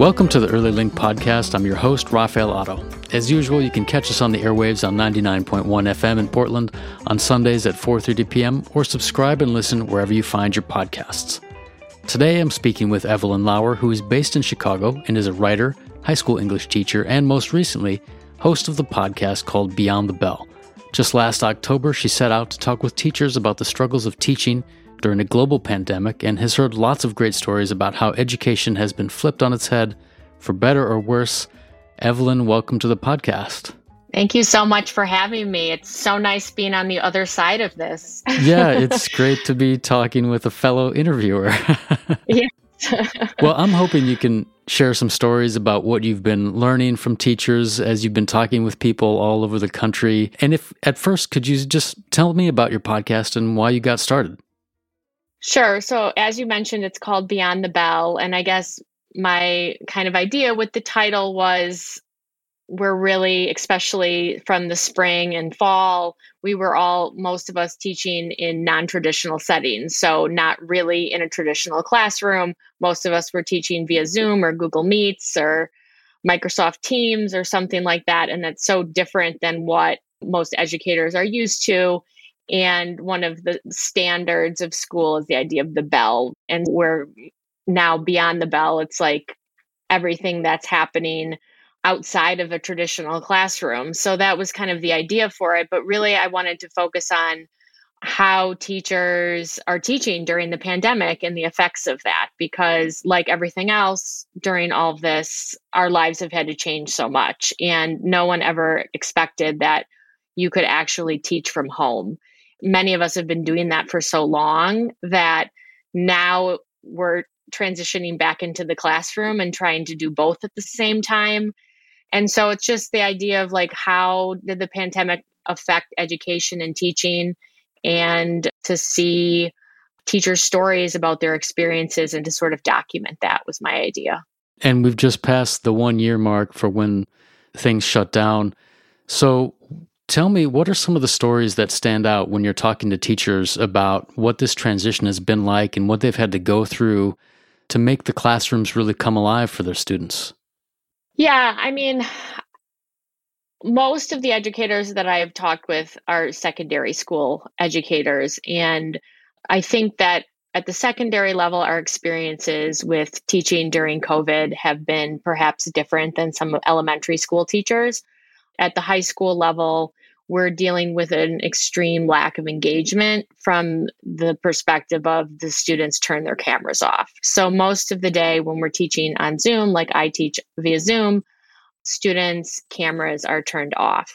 Welcome to the Early Link podcast. I'm your host, Rafael Otto. As usual, you can catch us on the airwaves on 99.1 FM in Portland on Sundays at 4:30 p.m. or subscribe and listen wherever you find your podcasts. Today I'm speaking with Evelyn Lauer, who is based in Chicago and is a writer, high school English teacher, and most recently, host of the podcast called Beyond the Bell. Just last October, she set out to talk with teachers about the struggles of teaching during a global pandemic and has heard lots of great stories about how education has been flipped on its head for better or worse. Evelyn, welcome to the podcast. Thank you so much for having me. It's so nice being on the other side of this. yeah, it's great to be talking with a fellow interviewer. yes. well, I'm hoping you can share some stories about what you've been learning from teachers as you've been talking with people all over the country. And if at first, could you just tell me about your podcast and why you got started? Sure. So, as you mentioned, it's called Beyond the Bell. And I guess my kind of idea with the title was we're really, especially from the spring and fall, we were all, most of us teaching in non traditional settings. So, not really in a traditional classroom. Most of us were teaching via Zoom or Google Meets or Microsoft Teams or something like that. And that's so different than what most educators are used to. And one of the standards of school is the idea of the bell. And we're now beyond the bell. It's like everything that's happening outside of a traditional classroom. So that was kind of the idea for it. But really, I wanted to focus on how teachers are teaching during the pandemic and the effects of that. Because, like everything else during all of this, our lives have had to change so much. And no one ever expected that you could actually teach from home many of us have been doing that for so long that now we're transitioning back into the classroom and trying to do both at the same time. And so it's just the idea of like, how did the pandemic affect education and teaching? And to see teachers' stories about their experiences and to sort of document that was my idea. And we've just passed the one year mark for when things shut down. So, Tell me, what are some of the stories that stand out when you're talking to teachers about what this transition has been like and what they've had to go through to make the classrooms really come alive for their students? Yeah, I mean, most of the educators that I've talked with are secondary school educators. And I think that at the secondary level, our experiences with teaching during COVID have been perhaps different than some elementary school teachers. At the high school level, we're dealing with an extreme lack of engagement from the perspective of the students turn their cameras off. So, most of the day when we're teaching on Zoom, like I teach via Zoom, students' cameras are turned off.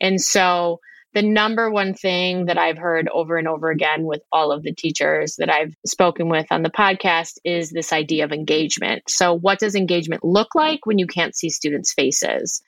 And so, the number one thing that I've heard over and over again with all of the teachers that I've spoken with on the podcast is this idea of engagement. So, what does engagement look like when you can't see students' faces?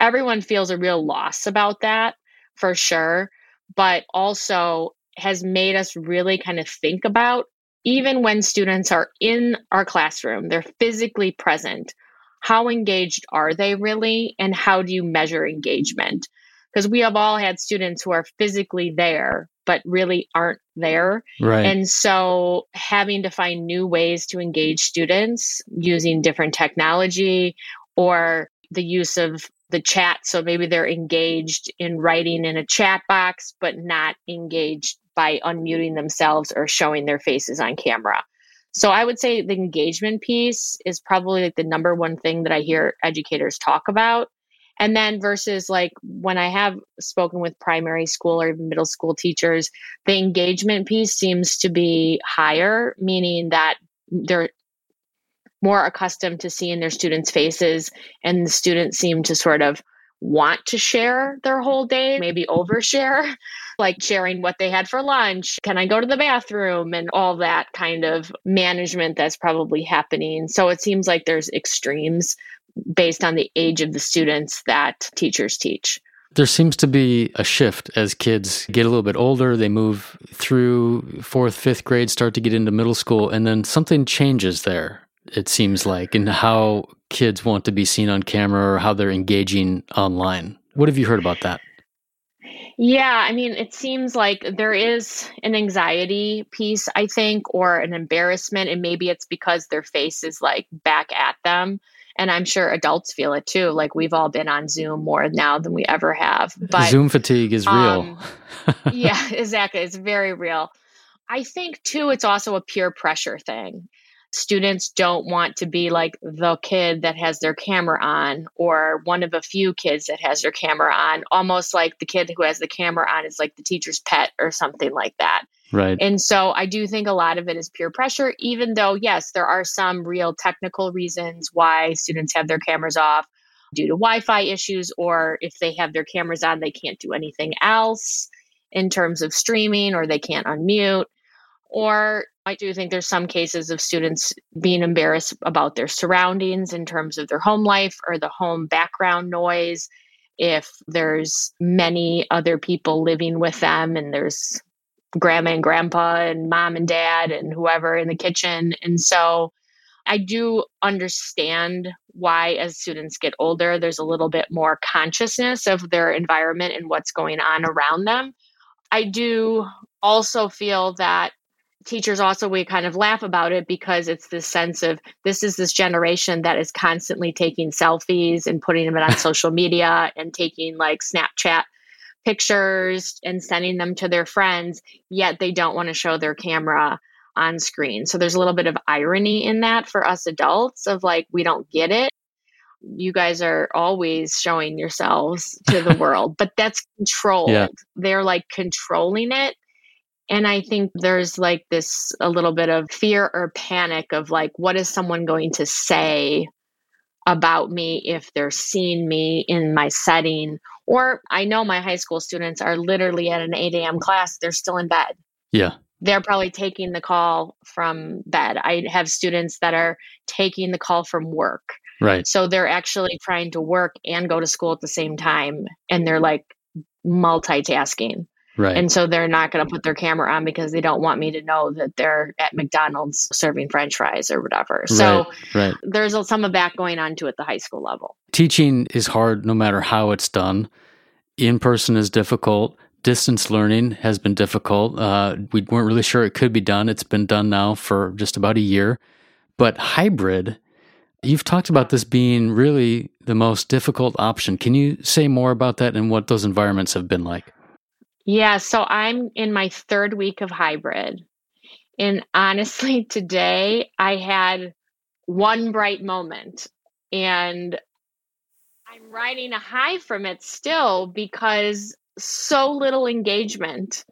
Everyone feels a real loss about that for sure, but also has made us really kind of think about even when students are in our classroom, they're physically present. How engaged are they really? And how do you measure engagement? Because we have all had students who are physically there, but really aren't there. Right. And so having to find new ways to engage students using different technology or the use of the chat. So maybe they're engaged in writing in a chat box, but not engaged by unmuting themselves or showing their faces on camera. So I would say the engagement piece is probably like the number one thing that I hear educators talk about. And then versus like when I have spoken with primary school or even middle school teachers, the engagement piece seems to be higher, meaning that they're more accustomed to seeing their students' faces, and the students seem to sort of want to share their whole day, maybe overshare, like sharing what they had for lunch. Can I go to the bathroom? And all that kind of management that's probably happening. So it seems like there's extremes based on the age of the students that teachers teach. There seems to be a shift as kids get a little bit older. They move through fourth, fifth grade, start to get into middle school, and then something changes there it seems like, and how kids want to be seen on camera or how they're engaging online. What have you heard about that? Yeah, I mean, it seems like there is an anxiety piece, I think, or an embarrassment. And maybe it's because their face is like back at them. and I'm sure adults feel it too. Like we've all been on Zoom more now than we ever have. But Zoom fatigue is real. Um, yeah, exactly. It's very real. I think too, it's also a peer pressure thing. Students don't want to be like the kid that has their camera on, or one of a few kids that has their camera on, almost like the kid who has the camera on is like the teacher's pet or something like that. Right. And so I do think a lot of it is peer pressure, even though, yes, there are some real technical reasons why students have their cameras off due to Wi Fi issues, or if they have their cameras on, they can't do anything else in terms of streaming or they can't unmute. Or I do think there's some cases of students being embarrassed about their surroundings in terms of their home life or the home background noise. If there's many other people living with them and there's grandma and grandpa and mom and dad and whoever in the kitchen. And so I do understand why, as students get older, there's a little bit more consciousness of their environment and what's going on around them. I do also feel that teachers also we kind of laugh about it because it's this sense of this is this generation that is constantly taking selfies and putting them on social media and taking like snapchat pictures and sending them to their friends, yet they don't want to show their camera on screen. So there's a little bit of irony in that for us adults of like, we don't get it. You guys are always showing yourselves to the world, but that's controlled. Yeah. They're like controlling it. And I think there's like this a little bit of fear or panic of like, what is someone going to say about me if they're seeing me in my setting. Or I know my high school students are literally at an 8 a.m. class, they're still in bed. Yeah. They're probably taking the call from bed. I have students that are taking the call from work. Right. So they're actually trying to work and go to school at the same time. And they're like multitasking. Right. And so they're not going to put their camera on because they don't want me to know that they're at McDonald's serving french fries or whatever. So right, right. there's some of that going on too at the high school level. Teaching is hard no matter how it's done. In person is difficult. Distance learning has been difficult. Uh, we weren't really sure it could be done. It's been done now for just about a year. But hybrid, you've talked about this being really the most difficult option. Can you say more about that and what those environments have been like? Yeah, so I'm in my third week of hybrid. And honestly, today I had one bright moment and I'm riding a high from it still because so little engagement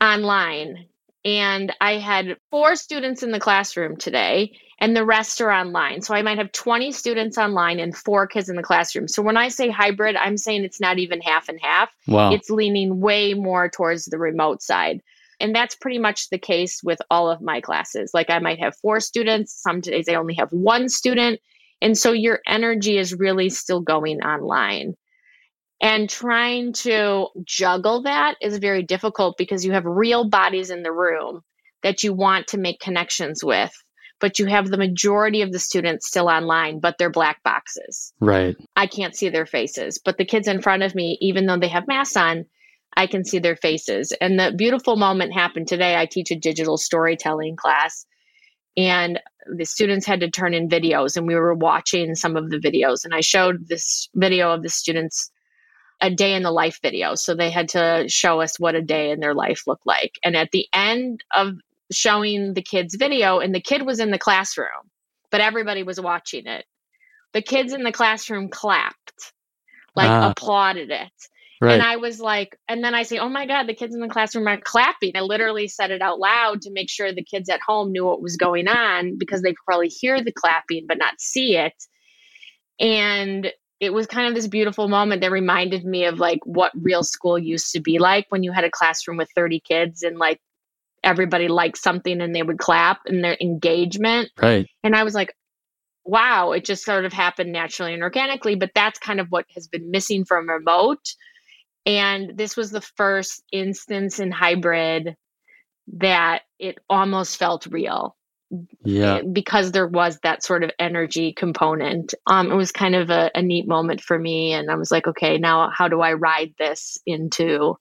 online. And I had four students in the classroom today, and the rest are online. So I might have 20 students online and four kids in the classroom. So when I say hybrid, I'm saying it's not even half and half. Wow. It's leaning way more towards the remote side. And that's pretty much the case with all of my classes. Like I might have four students, some days I only have one student. And so your energy is really still going online. And trying to juggle that is very difficult because you have real bodies in the room that you want to make connections with but you have the majority of the students still online, but they're black boxes. Right. I can't see their faces, but the kids in front of me, even though they have masks on, I can see their faces. And the beautiful moment happened today. I teach a digital storytelling class, and the students had to turn in videos, and we were watching some of the videos. And I showed this video of the students a day in the life video. So they had to show us what a day in their life looked like. And at the end of showing the kids video and the kid was in the classroom but everybody was watching it the kids in the classroom clapped like uh, applauded it right. and i was like and then i say oh my god the kids in the classroom are clapping i literally said it out loud to make sure the kids at home knew what was going on because they probably hear the clapping but not see it and it was kind of this beautiful moment that reminded me of like what real school used to be like when you had a classroom with 30 kids and like everybody liked something and they would clap and their engagement. Right. And I was like, wow, it just sort of happened naturally and organically. But that's kind of what has been missing from remote. And this was the first instance in hybrid that it almost felt real. Yeah. Because there was that sort of energy component. Um, it was kind of a, a neat moment for me. And I was like, okay, now how do I ride this into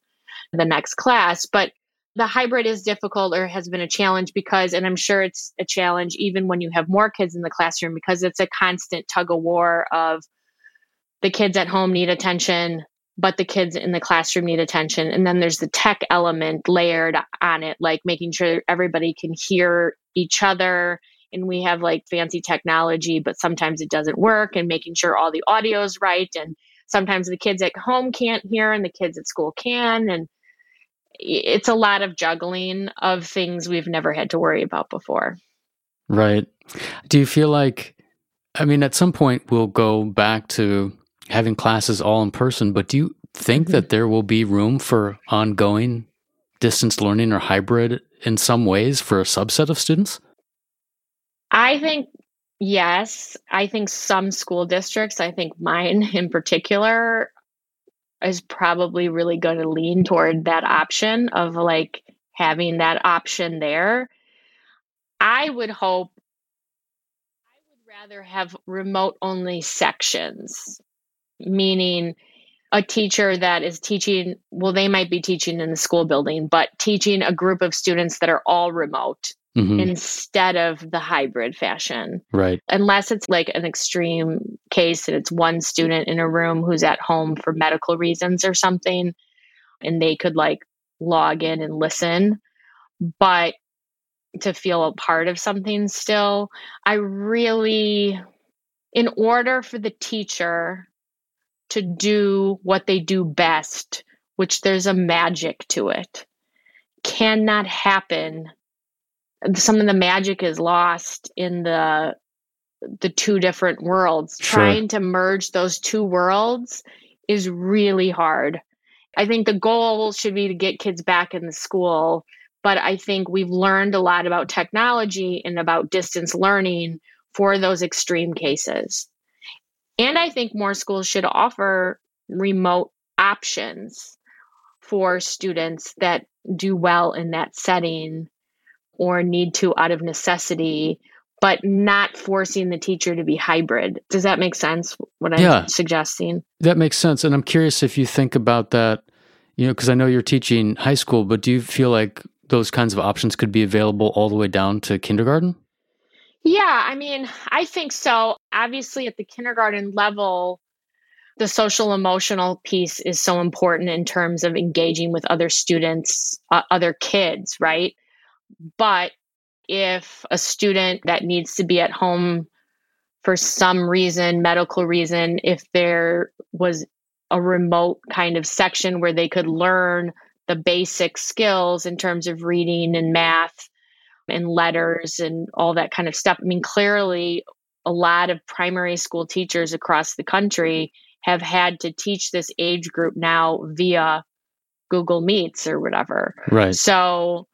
the next class? But the hybrid is difficult or has been a challenge because, and I'm sure it's a challenge even when you have more kids in the classroom because it's a constant tug of war of the kids at home need attention, but the kids in the classroom need attention. And then there's the tech element layered on it, like making sure everybody can hear each other. And we have like fancy technology, but sometimes it doesn't work, and making sure all the audio is right. And sometimes the kids at home can't hear, and the kids at school can. And it's a lot of juggling of things we've never had to worry about before. Right. Do you feel like, I mean, at some point we'll go back to having classes all in person, but do you think mm-hmm. that there will be room for ongoing distance learning or hybrid in some ways for a subset of students? I think yes. I think some school districts, I think mine in particular, is probably really going to lean toward that option of like having that option there. I would hope I would rather have remote only sections, meaning a teacher that is teaching, well, they might be teaching in the school building, but teaching a group of students that are all remote mm-hmm. instead of the hybrid fashion. Right. Unless it's like an extreme case and it's one student in a room who's at home for medical reasons or something, and they could like log in and listen. But to feel a part of something still, I really, in order for the teacher to do what they do best, which there's a magic to it, cannot happen some of the magic is lost in the the two different worlds. Sure. Trying to merge those two worlds is really hard. I think the goal should be to get kids back in the school, but I think we've learned a lot about technology and about distance learning for those extreme cases. And I think more schools should offer remote options for students that do well in that setting or need to out of necessity, but not forcing the teacher to be hybrid. Does that make sense? What I'm yeah, suggesting? That makes sense. And I'm curious if you think about that, you know, because I know you're teaching high school, but do you feel like those kinds of options could be available all the way down to kindergarten? Yeah, I mean, I think so. Obviously, at the kindergarten level, the social emotional piece is so important in terms of engaging with other students, uh, other kids, right? But if a student that needs to be at home for some reason, medical reason, if there was a remote kind of section where they could learn the basic skills in terms of reading and math and letters and all that kind of stuff. I mean, clearly, a lot of primary school teachers across the country have had to teach this age group now via Google Meets or whatever. Right. So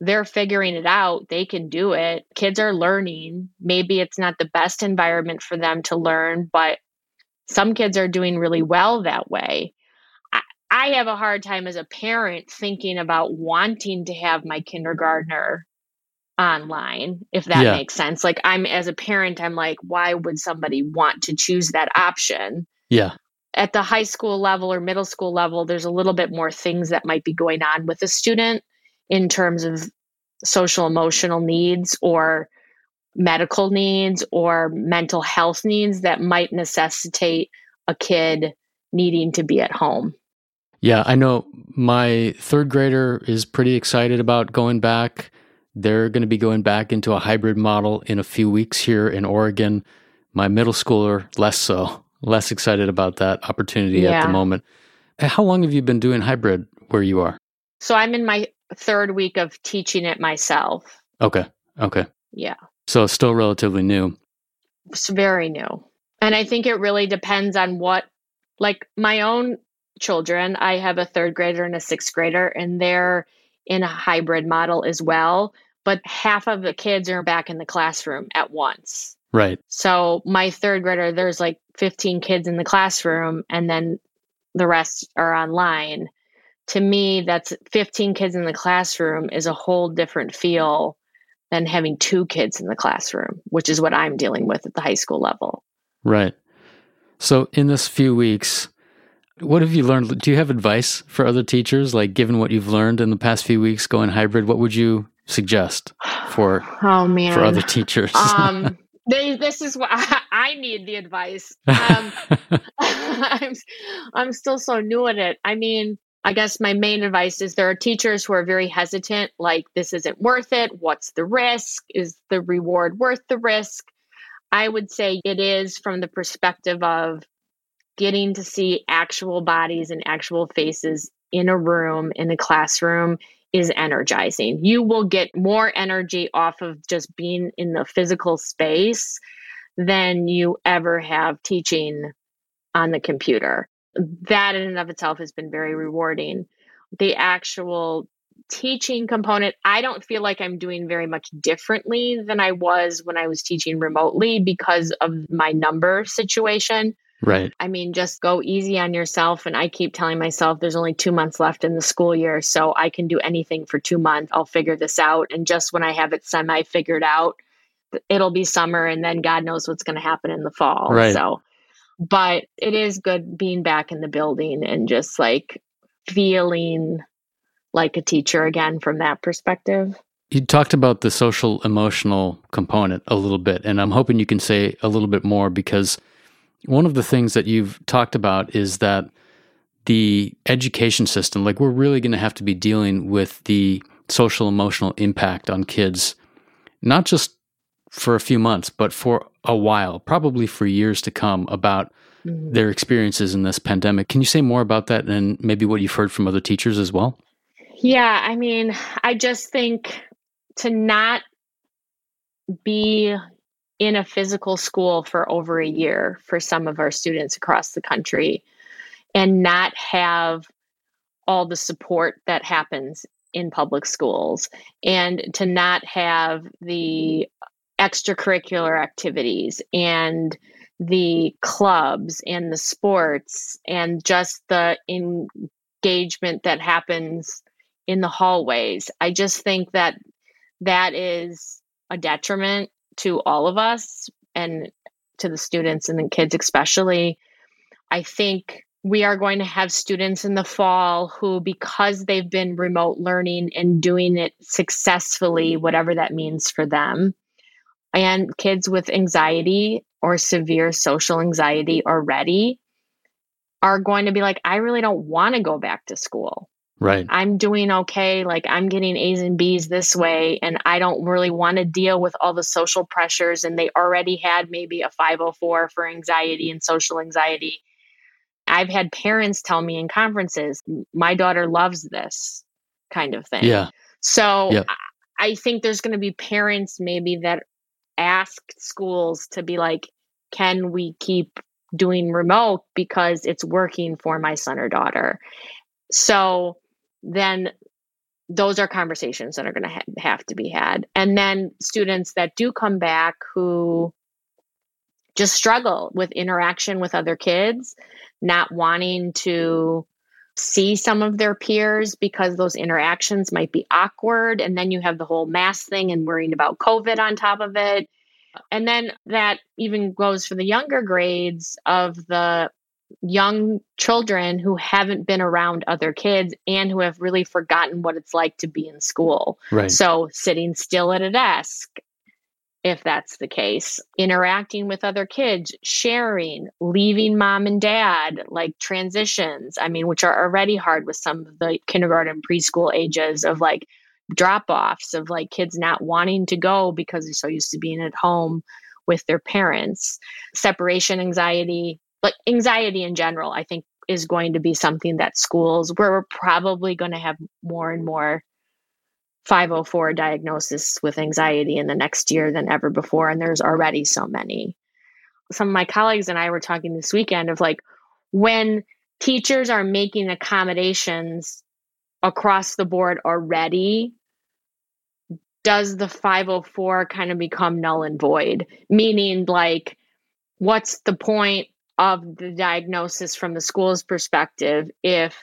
they're figuring it out. They can do it. Kids are learning. Maybe it's not the best environment for them to learn, but some kids are doing really well that way. I, I have a hard time as a parent thinking about wanting to have my kindergartner online, if that yeah. makes sense. Like, I'm as a parent, I'm like, why would somebody want to choose that option? Yeah. At the high school level or middle school level, there's a little bit more things that might be going on with a student in terms of social emotional needs or medical needs or mental health needs that might necessitate a kid needing to be at home. Yeah, I know my third grader is pretty excited about going back. They're going to be going back into a hybrid model in a few weeks here in Oregon. My middle schooler, less so, less excited about that opportunity yeah. at the moment. How long have you been doing hybrid where you are? So I'm in my third week of teaching it myself. Okay. Okay. Yeah. So it's still relatively new. It's very new. And I think it really depends on what, like my own children, I have a third grader and a sixth grader, and they're in a hybrid model as well. But half of the kids are back in the classroom at once. Right. So my third grader, there's like 15 kids in the classroom, and then the rest are online to me, that's 15 kids in the classroom is a whole different feel than having two kids in the classroom, which is what I'm dealing with at the high school level. Right. So, in this few weeks, What have you learned? Do you have advice for other teachers? Like, given what you've learned in the past few weeks going hybrid, what would you suggest for oh man for other teachers? um, they, this is what I, I need the advice. Um, I'm I'm still so new at it. I mean, I guess my main advice is there are teachers who are very hesitant, like this isn't worth it. What's the risk? Is the reward worth the risk? I would say it is from the perspective of getting to see actual bodies and actual faces in a room, in a classroom, is energizing. You will get more energy off of just being in the physical space than you ever have teaching on the computer. That in and of itself has been very rewarding. The actual teaching component, I don't feel like I'm doing very much differently than I was when I was teaching remotely because of my number situation. Right. I mean, just go easy on yourself. And I keep telling myself there's only two months left in the school year. So I can do anything for two months. I'll figure this out. And just when I have it semi figured out, it'll be summer. And then God knows what's going to happen in the fall. Right. So, but it is good being back in the building and just like feeling like a teacher again from that perspective. You talked about the social emotional component a little bit, and I'm hoping you can say a little bit more because one of the things that you've talked about is that the education system, like we're really going to have to be dealing with the social emotional impact on kids, not just for a few months, but for a while, probably for years to come, about mm-hmm. their experiences in this pandemic. Can you say more about that and maybe what you've heard from other teachers as well? Yeah, I mean, I just think to not be in a physical school for over a year for some of our students across the country and not have all the support that happens in public schools and to not have the extracurricular activities and the clubs and the sports and just the engagement that happens in the hallways. I just think that that is a detriment to all of us and to the students and the kids especially i think we are going to have students in the fall who because they've been remote learning and doing it successfully whatever that means for them and kids with anxiety or severe social anxiety already are going to be like i really don't want to go back to school Right. I'm doing okay. Like I'm getting A's and B's this way. And I don't really want to deal with all the social pressures. And they already had maybe a 504 for anxiety and social anxiety. I've had parents tell me in conferences, my daughter loves this kind of thing. Yeah. So. I think there's going to be parents maybe that ask schools to be like, can we keep doing remote because it's working for my son or daughter? So then those are conversations that are going to ha- have to be had. And then students that do come back who just struggle with interaction with other kids, not wanting to see some of their peers because those interactions might be awkward. And then you have the whole mask thing and worrying about COVID on top of it. And then that even goes for the younger grades of the young children who haven't been around other kids and who have really forgotten what it's like to be in school. Right. So sitting still at a desk, if that's the case, interacting with other kids, sharing, leaving mom and dad, like transitions, I mean, which are already hard with some of the kindergarten preschool ages of like drop offs of like kids not wanting to go because they're so used to being at home with their parents, separation anxiety, like anxiety in general, I think is going to be something that schools where we're probably going to have more and more 504 diagnosis with anxiety in the next year than ever before and there's already so many. Some of my colleagues and i were talking this weekend of like when teachers are making accommodations across the board already does the 504 kind of become null and void? Meaning like what's the point of the diagnosis from the school's perspective if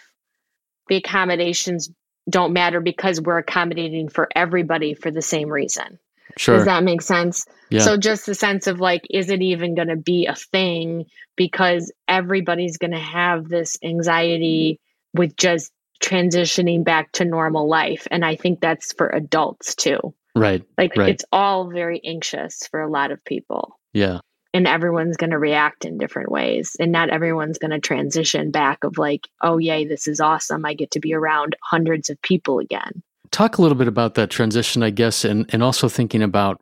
the accommodations don't matter because we're accommodating for everybody for the same reason. Sure. Does that make sense? Yeah. So just the sense of like, is it even going to be a thing? Because everybody's going to have this anxiety with just transitioning back to normal life. And I think that's for adults too. Right. Like right. it's all very anxious for a lot of people. Yeah. And everyone's going to react in different ways. And not everyone's going to transition back of like, oh, yay, this is awesome. I get to be around hundreds of people again. Talk a little bit about that transition, I guess, and, and also thinking about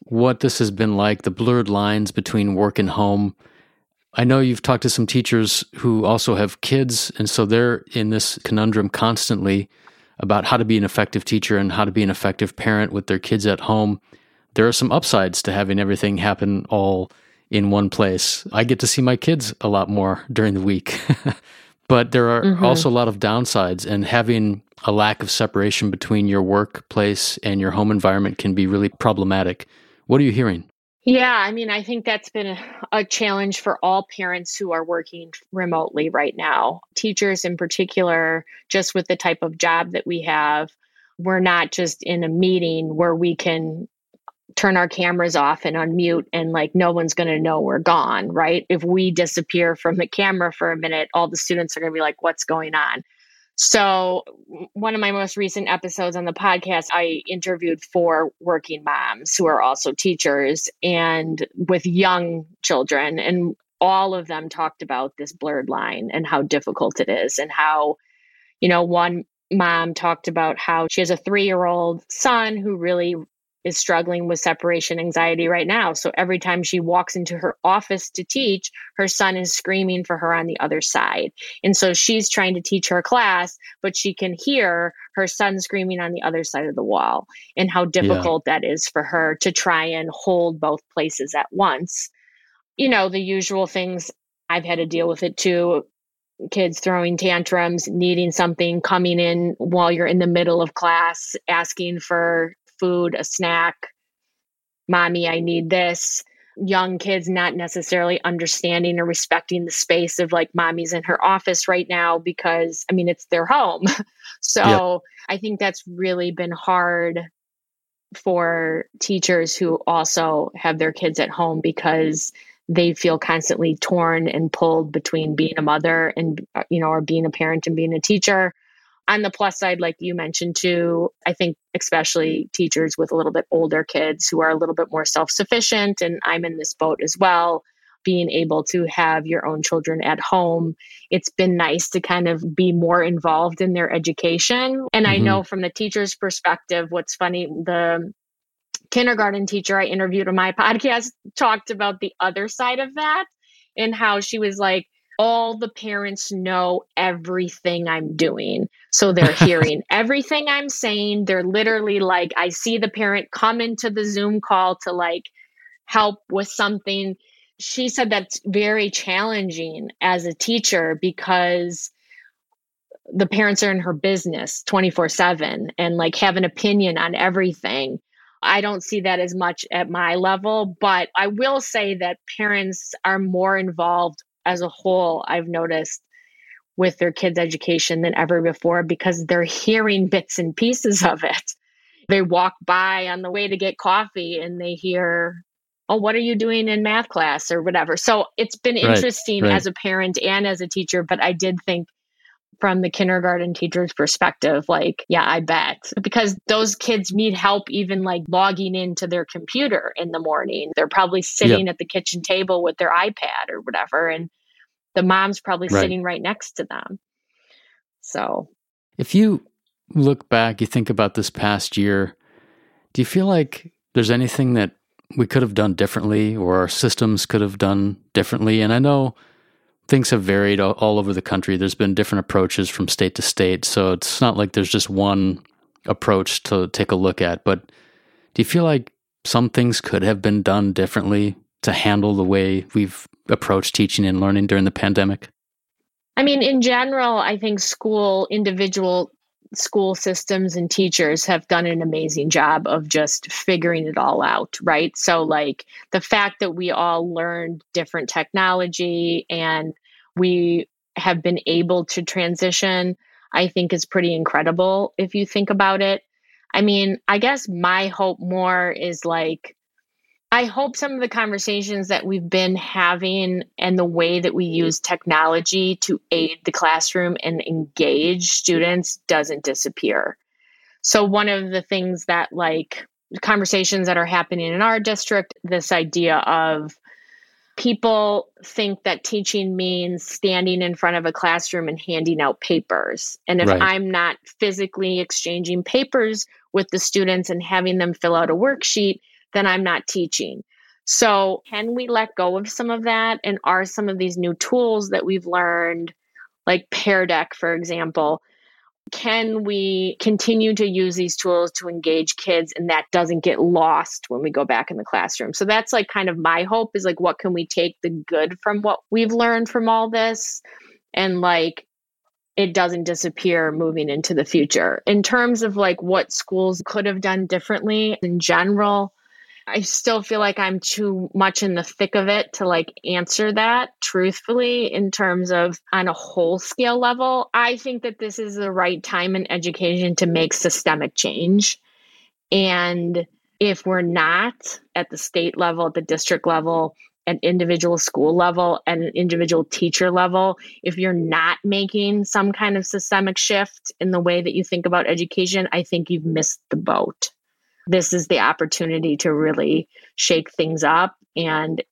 what this has been like, the blurred lines between work and home. I know you've talked to some teachers who also have kids, and so they're in this conundrum constantly about how to be an effective teacher and how to be an effective parent with their kids at home. There are some upsides to having everything happen all in one place. I get to see my kids a lot more during the week. but there are mm-hmm. also a lot of downsides, and having a lack of separation between your workplace and your home environment can be really problematic. What are you hearing? Yeah, I mean, I think that's been a, a, challenge for all parents who are working remotely right now. Teachers, in particular, just with the type of job that we have, we're not just in a meeting where we can turn our cameras off and unmute and like no one's going to know we're gone, right? If we disappear from the camera for a minute, all the students are going to be like, what's going on? So, one of my most recent episodes on the podcast, I interviewed four working moms who are also teachers and with young children. And all of them talked about this blurred line and how difficult it is, and how, you know, one mom talked about how she has a three year old son who really is struggling with separation anxiety right now. So every time she walks into her office to teach, her son is screaming for her on the other side. And so she's trying to teach her class, but she can hear her son screaming on the other side of the wall and how difficult yeah. that is for her to try and hold both places at once. You know, the usual things I've had to deal with it too kids throwing tantrums, needing something, coming in while you're in the middle of class, asking for food, a snack. Mommy, I need this. Young kids not necessarily understanding or respecting the space of like mommy's in her office right now because I mean it's their home. so. I think that's really been hard for teachers who also have their kids at home because they feel constantly torn and pulled between being a mother and uh, you know or being a parent and being a teacher on the plus side, like you mentioned too, I think especially teachers with a little bit older kids who are a little bit more self sufficient, and I'm in this boat as well, being able to have your own children at home, it's been nice to kind of be more involved in their education. And mm-hmm. I know from the teacher's perspective, what's funny, the kindergarten teacher I interviewed on my podcast talked about the other side of that and how she was like, all the parents know everything I'm doing. So they're hearing everything I'm saying. They're literally like, I see the parent come into the Zoom call to like help with something. She said that's very challenging as a teacher because the parents are in her business 24 7 and like have an opinion on everything. I don't see that as much at my level, but I will say that parents are more involved as a whole, I've noticed with their kids' education than ever before because they're hearing bits and pieces of it. They walk by on the way to get coffee and they hear, Oh, what are you doing in math class or whatever? So it's been interesting right, right. as a parent and as a teacher, but I did think from the kindergarten teacher's perspective, like, yeah, I bet. Because those kids need help even like logging into their computer in the morning. They're probably sitting at the kitchen table with their iPad or whatever. And the mom's probably right. sitting right next to them. So if you look back, you think about this past year, do you feel like there's anything that we could have done differently or our systems could have done differently? And I know things have varied all, all over the country. There's been different approaches from state to state. So it's not like there's just one approach to take a look at. But do you feel like some things could have been done differently to handle the way we've approached teaching and learning during the pandemic? I mean, in general, I think school, individual school systems and teachers have done an amazing job of just figuring it all out, right? So, like the fact that we all learned different technology and we have been able to transition, I think is pretty incredible if you think about it. I mean, I guess my hope more is like, I hope some of the conversations that we've been having and the way that we use technology to aid the classroom and engage students doesn't disappear. So, one of the things that, like, conversations that are happening in our district, this idea of people think that teaching means standing in front of a classroom and handing out papers. And if right. I'm not physically exchanging papers with the students and having them fill out a worksheet, then I'm not teaching. So, can we let go of some of that? And are some of these new tools that we've learned, like Pear Deck, for example, can we continue to use these tools to engage kids and that doesn't get lost when we go back in the classroom so that's like kind of my hope is like what can we take the good from what we've learned from all this and like it doesn't disappear moving into the future in terms of like what schools could have done differently in general I still feel like I'm too much in the thick of it to like answer that truthfully in terms of on a whole scale level. I think that this is the right time in education to make systemic change. And if we're not at the state level, at the district level, at individual school level and individual teacher level, if you're not making some kind of systemic shift in the way that you think about education, I think you've missed the boat this is the opportunity to really shake things up. And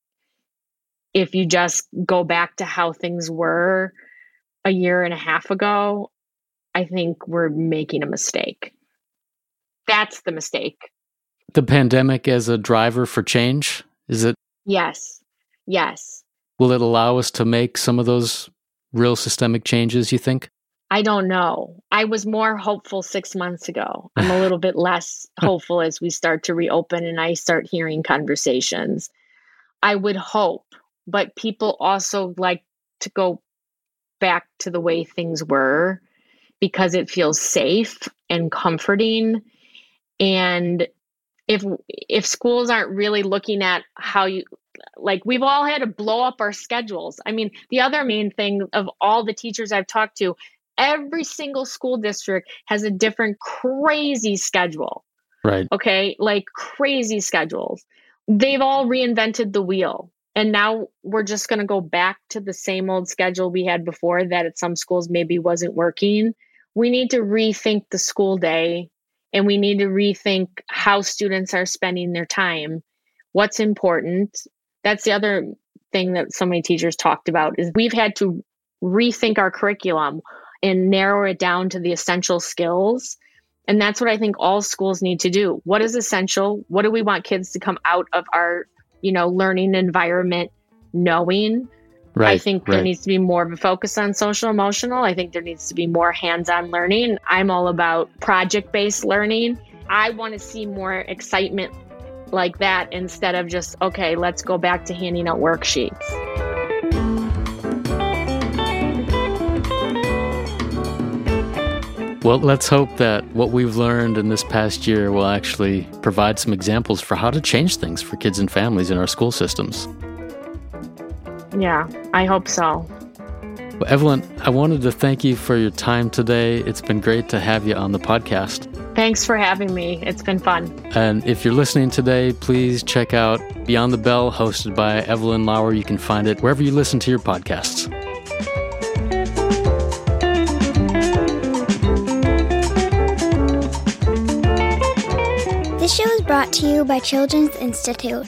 if you just go back to how things were a year and a half ago, I think we're making a mistake. That's the mistake. The pandemic as a driver for change? Is it? Yes. Yes. Will it allow us to make some of those real systemic changes, you think? I don't know. I was more hopeful six months ago. I'm a little bit less hopeful as we start to reopen and I start hearing conversations. I would hope, but people also like to go back to the way things were because it feels safe and comforting. And if if schools aren't really looking at how you like we've all had to blow up our schedules. I mean, the other main thing of all the teachers I've talked to, every single school district has a different crazy schedule. Right. Okay. Like crazy schedules. They've all reinvented the wheel. And now we're just going to go back to the same old schedule we had before that at some schools maybe wasn't working. We need to rethink the school day and we need to rethink how students are spending their time, what's important. That's the other thing that so many teachers talked about is we've had to rethink our curriculum and narrow it down to the essential skills. And that's what I think all schools need to do. What is essential? What do we want kids to come out of our, you know, learning environment knowing? Right, I think right. there needs to be more of a focus on social emotional. I think there needs to be more hands on learning. I'm all about project based learning. I want to see more excitement like that instead of just, okay, let's go back to handing out worksheets. Well, let's hope that what we've learned in this past year will actually provide some examples for how to change things for kids and families in our school systems. Yeah, I hope so. Well, Evelyn, I wanted to thank you for your time today. It's been great to have you on the podcast. Thanks for having me. It's been fun. And if you're listening today, please check out Beyond the Bell, hosted by Evelyn Lauer. You can find it wherever you listen to your podcasts. Brought to you by Children's Institute.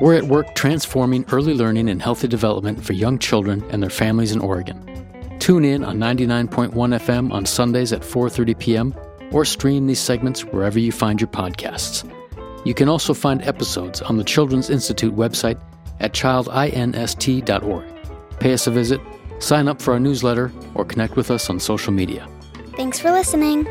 We're at work transforming early learning and healthy development for young children and their families in Oregon. Tune in on 99.1 FM on Sundays at 4:30 p.m. or stream these segments wherever you find your podcasts. You can also find episodes on the Children's Institute website at childinst.org. Pay us a visit, sign up for our newsletter, or connect with us on social media. Thanks for listening.